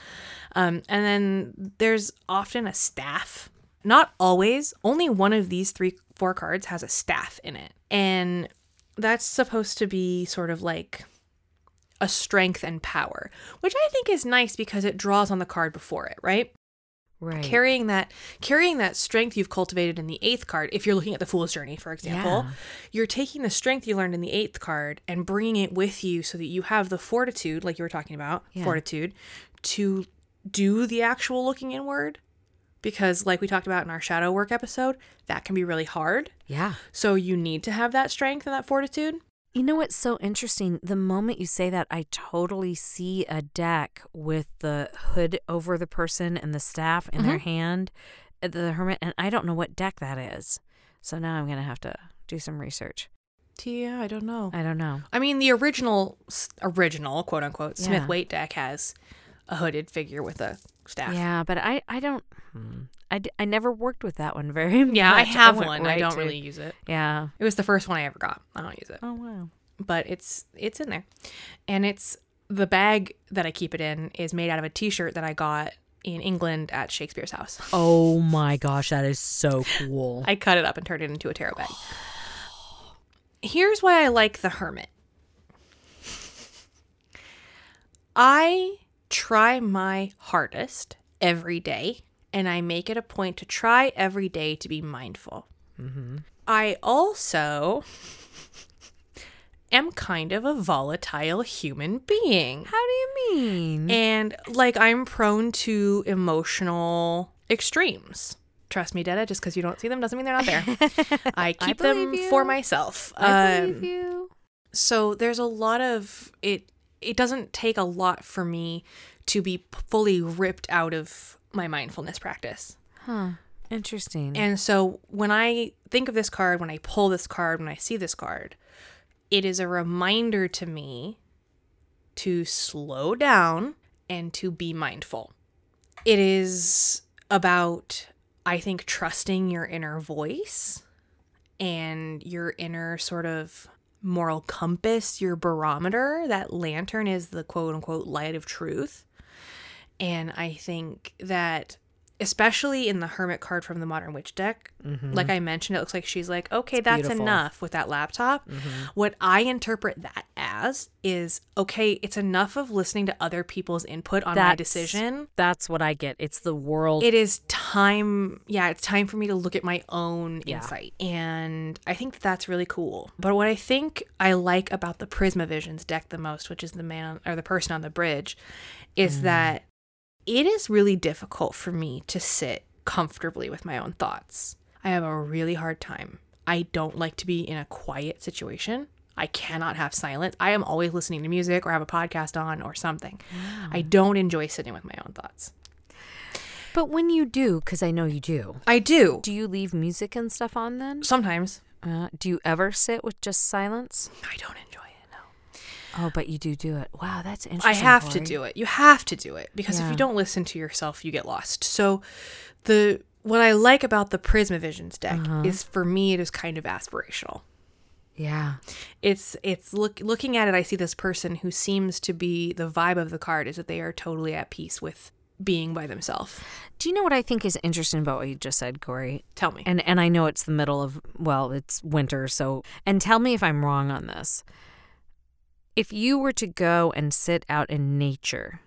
Um, and then there's often a staff. Not always, only one of these three, four cards has a staff in it. And that's supposed to be sort of like a strength and power, which I think is nice because it draws on the card before it, right? Right. Carrying that carrying that strength you've cultivated in the eighth card, if you're looking at the Fool's Journey, for example, Yeah. you're taking the strength you learned in the eighth card and bringing it with you so that you have the fortitude, like you were talking about, Yeah. fortitude, to do the actual looking inward. Because, like we talked about in our shadow work episode, that can be really hard. yeah. So, you need to have that strength and that fortitude. You know what's so interesting? The moment you say that, I totally see a deck with the hood over the person and the staff in their hand, uh, the hermit, and I don't know what deck that is. So now I'm gonna have to do some research. Yeah, I don't know. I don't know. I mean, the original, original quote unquote Smith Yeah. Waite deck has a hooded figure with a staff. Yeah, but I I don't. hmm. I, d- I never worked with that one very *laughs* much. Yeah, I have went one. I don't to- really use it. Yeah. It was the first one I ever got. I don't use it, Oh wow. but it's it's in there, and it's the bag that I keep it in is made out of a T-shirt that I got in England at Shakespeare's house. Oh my gosh, that is so cool. I cut it up and turned it into a tarot bag. *sighs* Here's why I like the Hermit. I try my hardest every day, and I make it a point to try every day to be mindful. I also *laughs* am kind of a volatile human being. How do you mean? And like I'm prone to emotional extremes. Trust me, Detta, just because you don't see them doesn't mean they're not there. *laughs* I keep them you. for myself. I Um, believe you. so there's a lot of it it doesn't take a lot for me to be fully ripped out of my mindfulness practice. Huh. Interesting. And so when I think of this card, when I pull this card, when I see this card, it is a reminder to me to slow down and to be mindful. It is about, I think, trusting your inner voice and your inner sort of moral compass, your barometer. That lantern is the quote unquote light of truth. And I think that especially in the hermit card from the modern witch deck mm-hmm. like i mentioned it looks like she's like okay that's beautiful. enough with that laptop mm-hmm. what i interpret that as is okay it's enough of listening to other people's input on my decision That's what I get. It's the world. it is time yeah it's time for me to look at my own Yeah. insight and i think that that's really cool but what i think i like about the prisma visions deck the most which is the man or the person on the bridge is mm. that it is really difficult for me to sit comfortably with my own thoughts i have a really hard time i don't like to be in a quiet situation I cannot have silence. I am always listening to music or have a podcast on or something. I don't enjoy sitting with my own thoughts. but when you do, because I know you do, I do. do you leave music and stuff on then? Sometimes. Uh, do you ever sit with just silence? I don't enjoy. Oh, but you do do it. Wow, that's interesting. I have to do it. You have to do it because if you don't listen to yourself, you get lost. So, the what I like about the Prisma Visions deck Uh-huh. is for me it is kind of aspirational. Yeah. It's it's look looking at it. I see this person who seems to be the vibe of the card is that they are totally at peace with being by themselves. Do you know what I think is interesting about what you just said, Corey? Tell me. And and I know it's the middle of well, it's winter, so and tell me if I'm wrong on this. If you were to go and sit out in nature,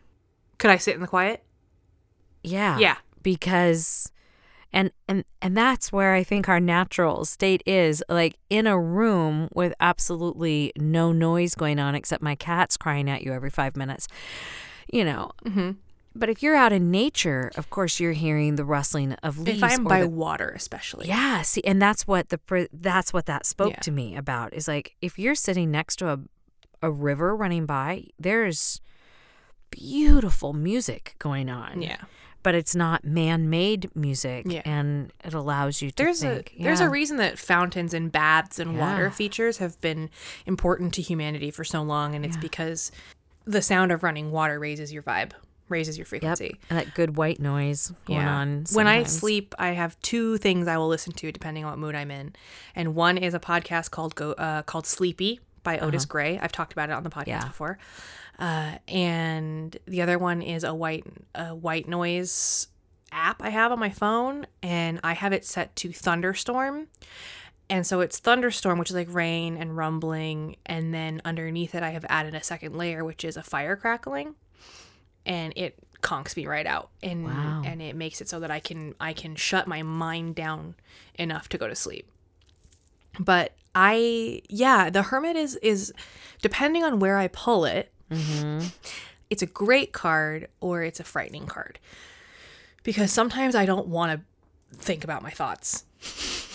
Could I sit in the quiet? yeah, Yeah. because and and and that's where I think our natural state is like in a room with absolutely no noise going on except my cat's crying at you every 5 minutes. You know, Mm-hmm. But if you're out in nature, of course you're hearing the rustling of leaves. If I'm or by the- water, especially. yeah, see, and that's what the that's what that spoke Yeah. to me about is like if you're sitting next to a a river running by, there's beautiful music going on. Yeah. but it's not man-made music, Yeah. and it allows you to There's think. a there's yeah. a reason that fountains and baths and water features have been important to humanity for so long, and it's because the sound of running water raises your vibe, raises your Yep, frequency. and that good white noise going on. When I sleep, I have two things I will listen to depending on what mood I'm in, and one is a podcast called Go uh, called Sleepy by Otis Gray. I've talked about it on the podcast Uh-huh. Yeah. before. Uh, and the other one is a white a white noise app I have on my phone, and I have it set to thunderstorm. And so it's thunderstorm, which is like rain and rumbling, and then underneath it, I have added a second layer, which is a fire crackling, and it conks me right out, and Wow. and it makes it so that I can I can shut my mind down enough to go to sleep. But I yeah, the hermit is is depending on where I pull it, mm-hmm. it's a great card or it's a frightening card because sometimes I don't want to think about my thoughts. *laughs*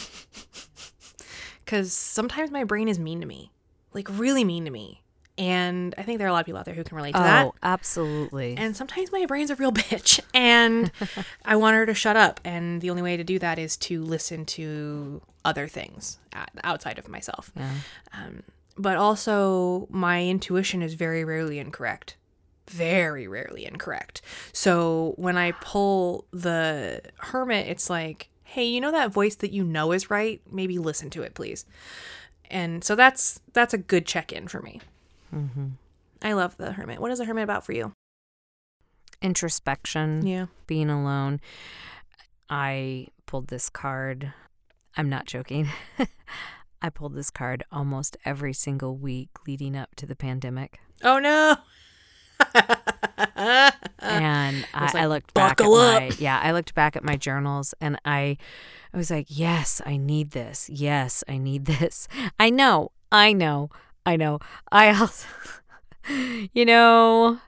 Because sometimes my brain is mean to me, like really mean to me. And I think there are a lot of people out there who can relate to that. Oh, absolutely. And sometimes my brain's a real bitch and *laughs* I want her to shut up. And the only way to do that is to listen to other things outside of myself. Um, but also, my intuition is very rarely incorrect. Very rarely incorrect. So when I pull the hermit, it's like, hey, you know that voice that you know is right? Maybe listen to it, please. And so that's that's a good check in for me. I love the hermit. What is the hermit about for you? Introspection. Yeah. being alone. I pulled this card. I'm not joking. *laughs* I pulled this card almost every single week leading up to the pandemic. Oh no. And *laughs* I, was I looked back at "Buckle up." my yeah, I looked back at my journals and I I was like, yes, I need this. Yes, I need *laughs* this. I know, I know, I know. I also you know,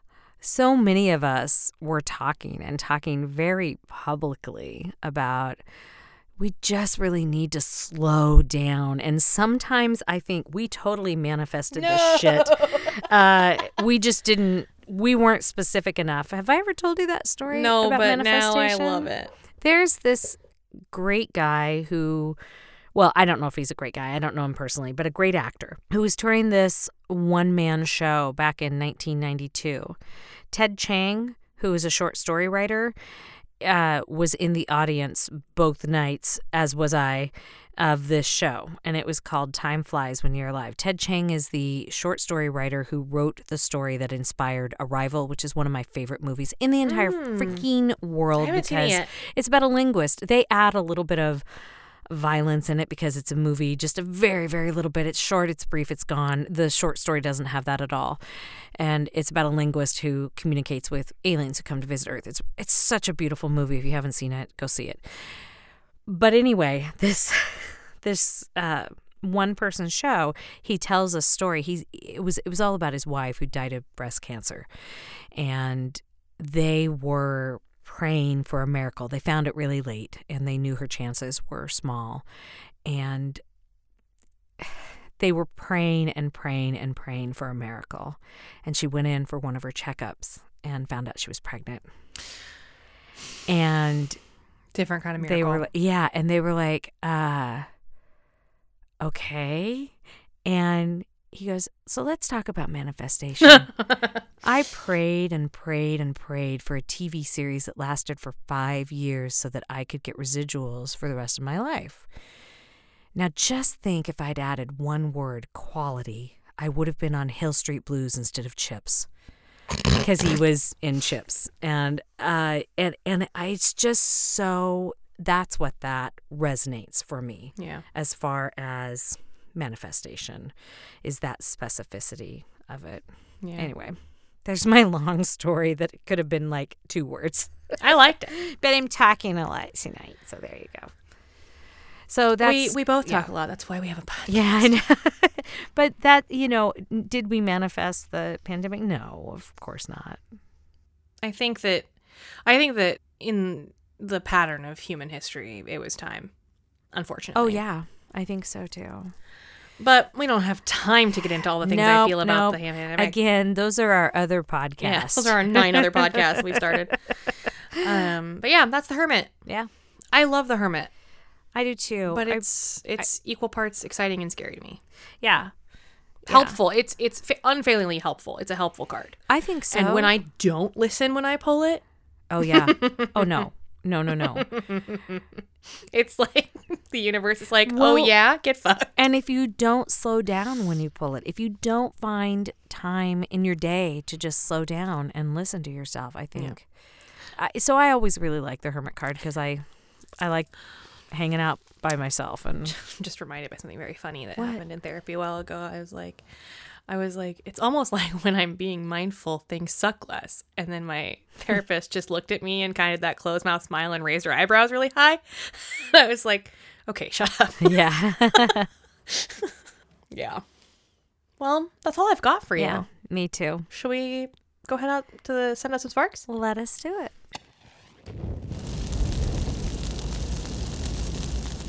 so many of us were talking and talking very publicly about we just really need to slow down. And sometimes I think we totally manifested this shit. Uh, we just didn't, we weren't specific enough. Have I ever told you that story? no, but now I love it. There's this great guy who, well, I don't know if he's a great guy. I don't know him personally, but a great actor who was touring this one man show back in 1992. Ted Chiang, who is a short story writer, uh, was in the audience both nights, as was I, of this show. And it was called Time Flies When You're Alive. Ted Chiang is the short story writer who wrote the story that inspired Arrival, which is one of my favorite movies in the entire freaking world seen it because it's about a linguist. They add a little bit of violence in it because it's a movie, just a very, very little bit. It's short, it's brief, it's gone. The short story doesn't have that at all. And it's about a linguist who communicates with aliens who come to visit Earth. It's it's such a beautiful movie. If you haven't seen it, go see it. But anyway, *laughs* this this uh one person show, he tells a story. He's it was it was all about his wife who died of breast cancer. And they were praying for a miracle. They found it really late and they knew her chances were small. And *sighs* they were praying and praying and praying for a miracle. And she went in for one of her checkups and found out she was pregnant. And Different kind of miracle. they were yeah and they were like uh okay and he goes so let's talk about manifestation *laughs* i prayed and prayed and prayed for a tv series that lasted for five years so that i could get residuals for the rest of my life now just think if i'd added one word quality i would have been on hill street blues instead of chips because he was in chips and uh and and I, it's just so that's what that resonates for me yeah. as far as manifestation is that specificity of it Yeah. anyway there's my *laughs* long story that could have been like two words I liked it. *laughs* but i'm talking a lot tonight so there you go so that's we we both yeah. talk a lot. That's why we have a podcast. yeah, I know. *laughs* but that, you know, did we manifest the pandemic? No, of course not. I think that I think that in the pattern of human history, it was time. Unfortunately. Oh yeah, I think so too. But we don't have time to get into all the things I feel about nope. the pandemic. Again, those are our other podcasts. Yeah, those are our nine other podcasts we've started. *laughs* Um, but yeah, that's the Hermit. yeah, I love the Hermit, I do too. but I- it's it's equal parts exciting and scary to me. yeah, Helpful. It's it's fa- unfailingly helpful. It's a helpful card. I think so. And when I don't listen when I pull it, oh yeah, *laughs* oh no, no, no, no. *laughs* it's like *laughs* the universe is like, oh, Well- oh yeah, get fucked. And if you don't slow down when you pull it, if you don't find time in your day to just slow down and listen to yourself, I think. I, so I always really like the hermit card because I, I like hanging out by myself and I'm *laughs* just reminded by something very funny that What? happened in therapy a while ago. I was like, I was like, it's almost *laughs* like when I'm being mindful, things suck less. And then my *laughs* therapist just looked at me and kind of that closed mouth smile and raised her eyebrows really high. *laughs* I was like, okay, shut up. yeah, Yeah. Well, that's all I've got for you. yeah, me too. Should we go head out to the send out some sparks? Let us do it.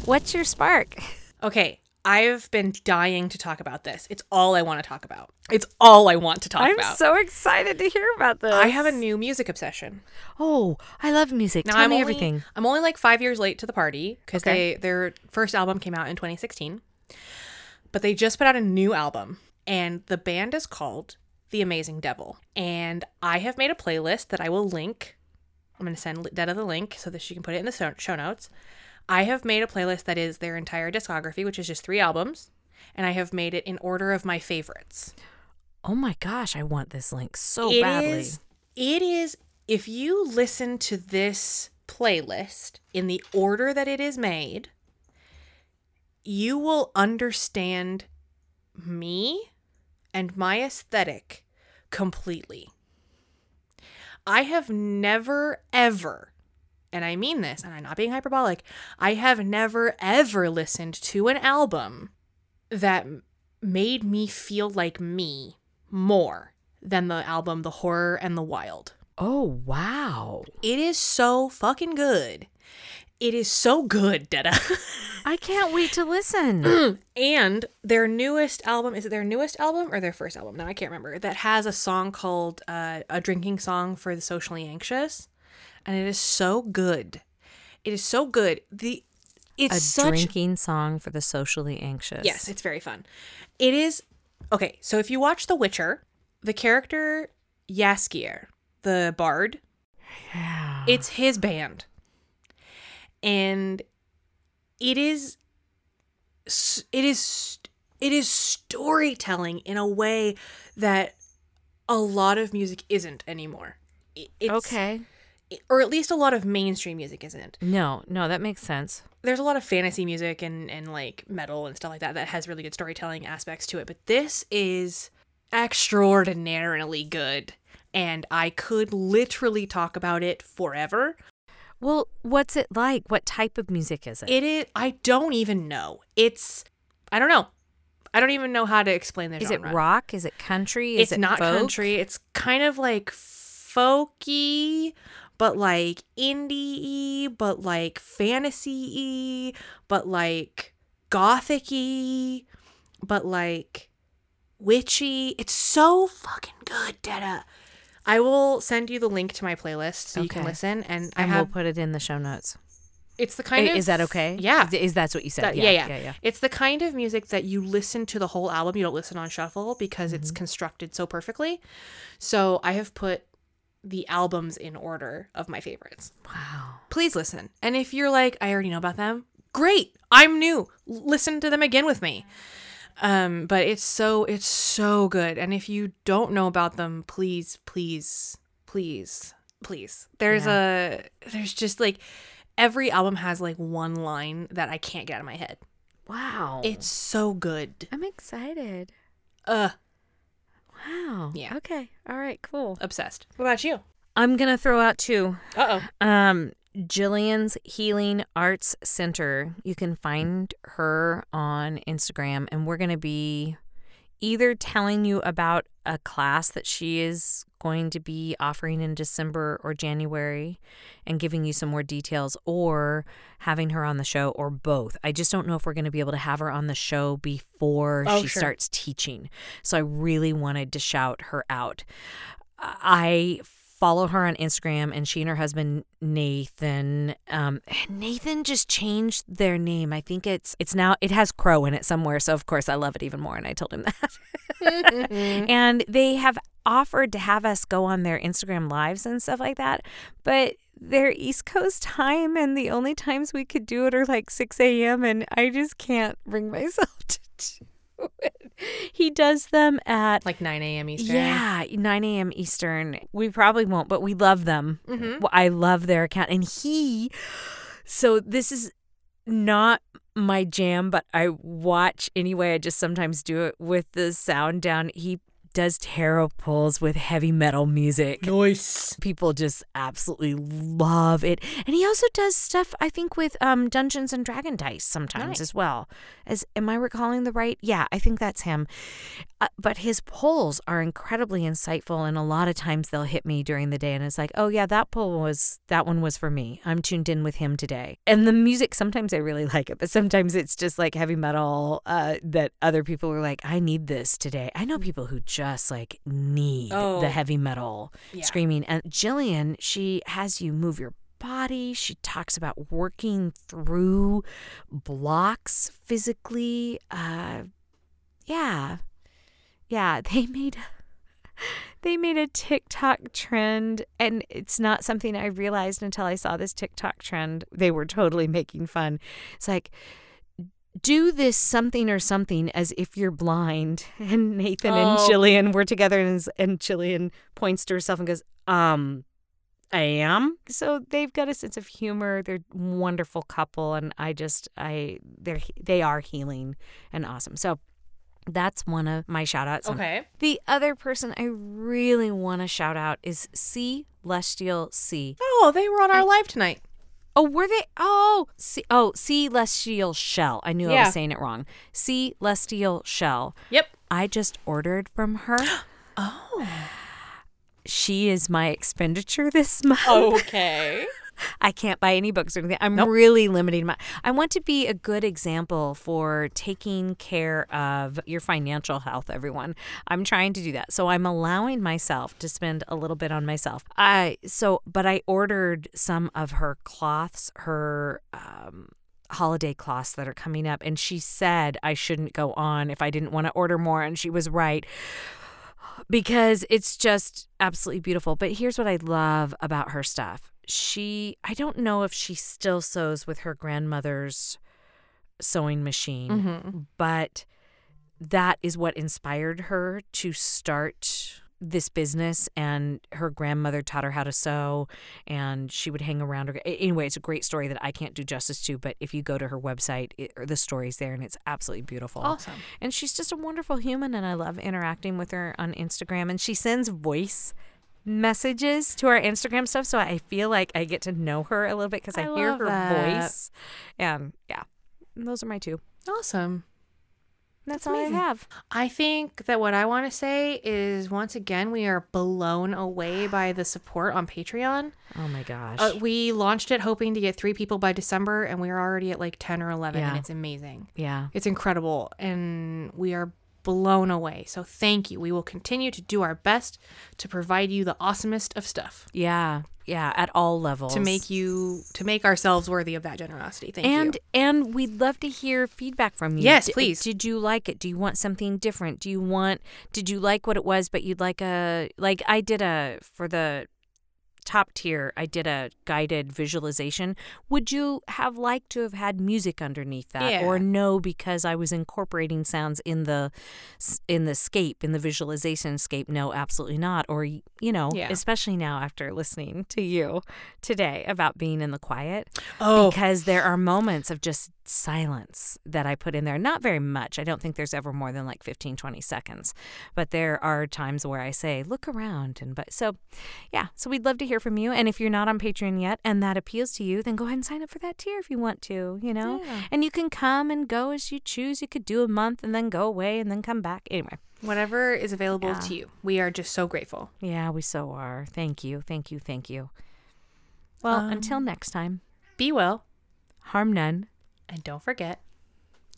What's your spark? Okay. I've been dying to talk about this. It's all I want to talk about. It's all I want to talk about. I'm so excited to hear about this. I have a new music obsession. Oh, I love music. Now Tell I'm me only, everything. I'm only like five years late to the party because Okay. they their first album came out in 2016, but they just put out a new album, and the band is called The Amazing Devil. And I have made a playlist that I will link. I'm going to send Detta the link so that she can put it in the show notes. I have made a playlist that is their entire discography, which is just three albums, and I have made it in order of my favorites. Oh my gosh, I want this link so It badly. is- It is. If you listen to this playlist in the order that it is made, you will understand me and my aesthetic completely. I have never, ever, and I mean this, and I'm not being hyperbolic, I have never, ever listened to an album that made me feel like me more than the album The Horror and the Wild. Oh wow. It is so fucking good. It is so good, Detta. I can't wait to listen. *laughs* and their newest album is it their newest album or their first album? No, I can't remember. That has a song called uh, "A Drinking Song for the Socially Anxious," and it is so good. It is so good. The it's a such drinking song for the socially anxious. Yes, it's very fun. It is okay. So if you watch The Witcher, the character Jaskier, the bard, Yeah. it's his band, and it is it is it is storytelling in a way that a lot of music isn't anymore. It's, okay. Or at least a lot of mainstream music isn't. No, no, that makes sense. there's a lot of fantasy music and and like metal and stuff like that that has really good storytelling aspects to it but this is extraordinarily good and i could literally talk about it forever Well, what's it like? What type of music is it? it is i don't even know it's i don't know i don't even know how to explain the Is it rock? Is it country? Is it's it not folk? country it's kind of like folky but like indie but like fantasy but like gothic but like witchy it's so fucking good Detta. I will send you the link to my playlist so you can listen and I And have we'll put it in the show notes. it's the kind I- of is that okay? yeah Is, is that's what you said? that- yeah, yeah, yeah, yeah. It's the kind of music that you listen to the whole album. You don't listen on shuffle because it's Mm-hmm. constructed so perfectly. So I have put the albums in order of my favorites. Wow. Please listen. And if you're like, I already know about them, great. I'm new. Listen to them again with me. Um, but it's so it's so good. And if you don't know about them, please, please, please, please. There's a there's just like every album has like one line that I can't get out of my head. Wow. It's so good. I'm excited. Uh, Wow. Yeah. Okay. All right. Cool. obsessed. What about you? I'm gonna throw out two. Uh oh. Um, Jillian's Healing Arts Center. You can find her on Instagram, and we're going to be either telling you about a class that she is going to be offering in December or January and giving you some more details or having her on the show or both. I just don't know if we're going to be able to have her on the show before Oh, she sure. starts teaching. So I really wanted to shout her out. I follow her on Instagram, and she and her husband Nathan. Um, *sighs* Nathan just changed their name. I think it's it's now it has Crow in it somewhere. So of course I love it even more, and I told him *laughs* that. *laughs* and they have offered to have us go on their Instagram lives and stuff like that, but they're East Coast time, and the only times we could do it are like six a.m. and I just can't bring myself *laughs* to do it. He does them at Like 9 a.m. Eastern. yeah, 9 a.m. Eastern. We probably won't, but we love them. Mm-hmm. Well, I love their account. And he, so this is not my jam, but I watch anyway. I just sometimes do it with the sound down. He does tarot pulls with heavy metal music. Nice. People just absolutely love it. And he also does stuff, I think, with um, Dungeons and Dragon dice sometimes Nice. as well. As am I recalling the right? Yeah, I think that's him. Uh, but his polls are incredibly insightful, and a lot of times they'll hit me during the day, and it's like, oh yeah, that poll was that one was for me. I'm tuned in with him today. And the music, sometimes I really *laughs* like it, but sometimes it's just like heavy metal uh, that other people are like, I need this today. I know people who just like need Oh. the heavy metal Yeah. screaming. And Jillian, she has you move your body. She talks about working through blocks physically. Uh, yeah, yeah. *laughs* They made they made a TikTok trend, and it's not something I realized until I saw this TikTok trend. They were totally making fun. It's like. Do this something or something as if you're blind. *laughs* And Nathan and Oh. Jillian were together, and, and Jillian points to herself and goes, Um, I am. So they've got a sense of humor. They're a wonderful couple, and I just I they're they are healing and awesome. So that's one of my shout outs. Okay. The other person I really want to shout out is C Celestial C. Oh, they were on our live tonight. Oh, were they? Oh, C, oh, Celestial Shell. I knew I Yeah. was saying it wrong. Celestial Shell. Yep. I just ordered from her. Oh. *gasps* She is my expenditure this month. Okay. I can't buy any books or anything. I'm Nope. really limiting my. I want to be a good example for taking care of your financial health, everyone. I'm trying to do that. So I'm allowing myself to spend a little bit on myself. I so but I ordered some of her cloths, her um holiday cloths that are coming up and she said I shouldn't go on if I didn't want to order more and she was right because it's just absolutely beautiful. But here's what I love about her stuff. She, I don't know if she still sews with her grandmother's sewing machine, Mm-hmm. but that is what inspired her to start this business and her grandmother taught her how to sew and she would hang around her anyway it's a great story that i can't do justice to but if you go to her website it, the story's there and it's absolutely beautiful Awesome. and she's just a wonderful human, and I love interacting with her on Instagram. And she sends voice messages to our Instagram stuff, so I feel like I get to know her a little bit because I, I hear her that. voice. And yeah, those are my two. Awesome. That's, That's all amazing. I have. I think that what I want to say is once again, we are blown away *sighs* by the support on Patreon. Oh my gosh. Uh, we launched it hoping to get three people by December, and we're already at like 10 or 11, and it's amazing. yeah. It's incredible, and we are blown away. So thank you. We will continue to do our best to provide you the awesomest of stuff Yeah. Yeah. At all levels. to make you to make ourselves worthy of that generosity. Thank and you. and and we'd love to hear feedback from you. Yes, D- please. Did you like it? Do you want something different? Do you want? Did you like what it was? But you'd like a like I did a for the top tier. I did a guided visualization. Would you have liked to have had music underneath that, Yeah. or no? Because I was incorporating sounds in the in the scape in the visualization scape. No, absolutely not. Or you know, Yeah. especially now after listening to you today about being in the quiet Oh, because there are moments of just silence that I put in there. Not very much. I don't think there's ever more than like 15, 20 seconds. But there are times where I say, look around. And but so, yeah. So we'd love to hear from you. And if you're not on Patreon yet and that appeals to you, then go ahead and sign up for that tier if you want to, you know? Yeah. And you can come and go as you choose. You could do a month and then go away and then come back. Anyway. Whatever is available Yeah. to you. We are just so grateful. Yeah, we so are. Thank you. Thank you. Thank you. Well, Um, until next time, Be well, harm none. And don't forget,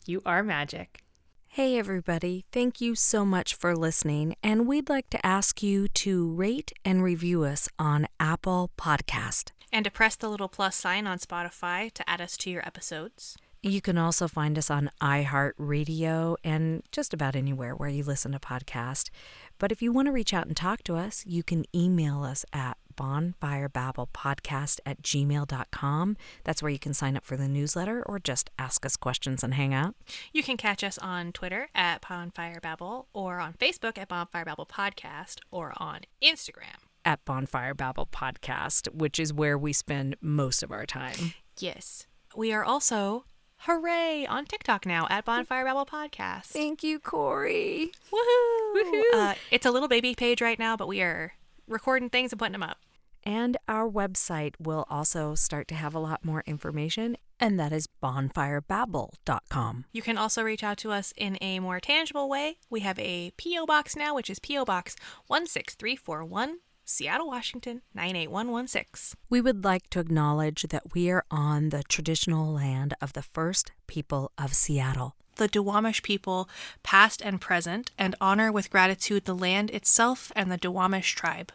you are magic. Hey, everybody. Thank you so much for listening. And we'd like to ask you to rate and review us on Apple Podcast. And to press the little plus sign on Spotify to add us to your episodes. You can also find us on iHeartRadio and just about anywhere where you listen to podcasts. But if you want to reach out and talk to us, you can email us at bonfirebabblepodcast at gmail.com. That's where you can sign up for the newsletter or just ask us questions and hang out. You can catch us on Twitter at Bonfire Babble or on Facebook at Bonfire Babble Podcast or on Instagram. At Bonfire Babble Podcast, which is where we spend most of our time. Yes. We are also, hooray, on TikTok now at Bonfire Babble Podcast. Thank you, Corey. Woohoo! Woohoo. Uh, it's a little baby page right now, but we are recording things and putting them up. And our website will also start to have a lot more information, and that is bonfirebabble.com. You can also reach out to us in a more tangible way. We have a P.O. Box now, which is P.O. Box 16341, Seattle, Washington 98116. We would like to acknowledge that we are on the traditional land of the first people of Seattle. The Duwamish people, past and present, and honor with gratitude the land itself and the Duwamish tribe.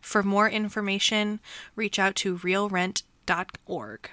For more information, reach out to realrent.org.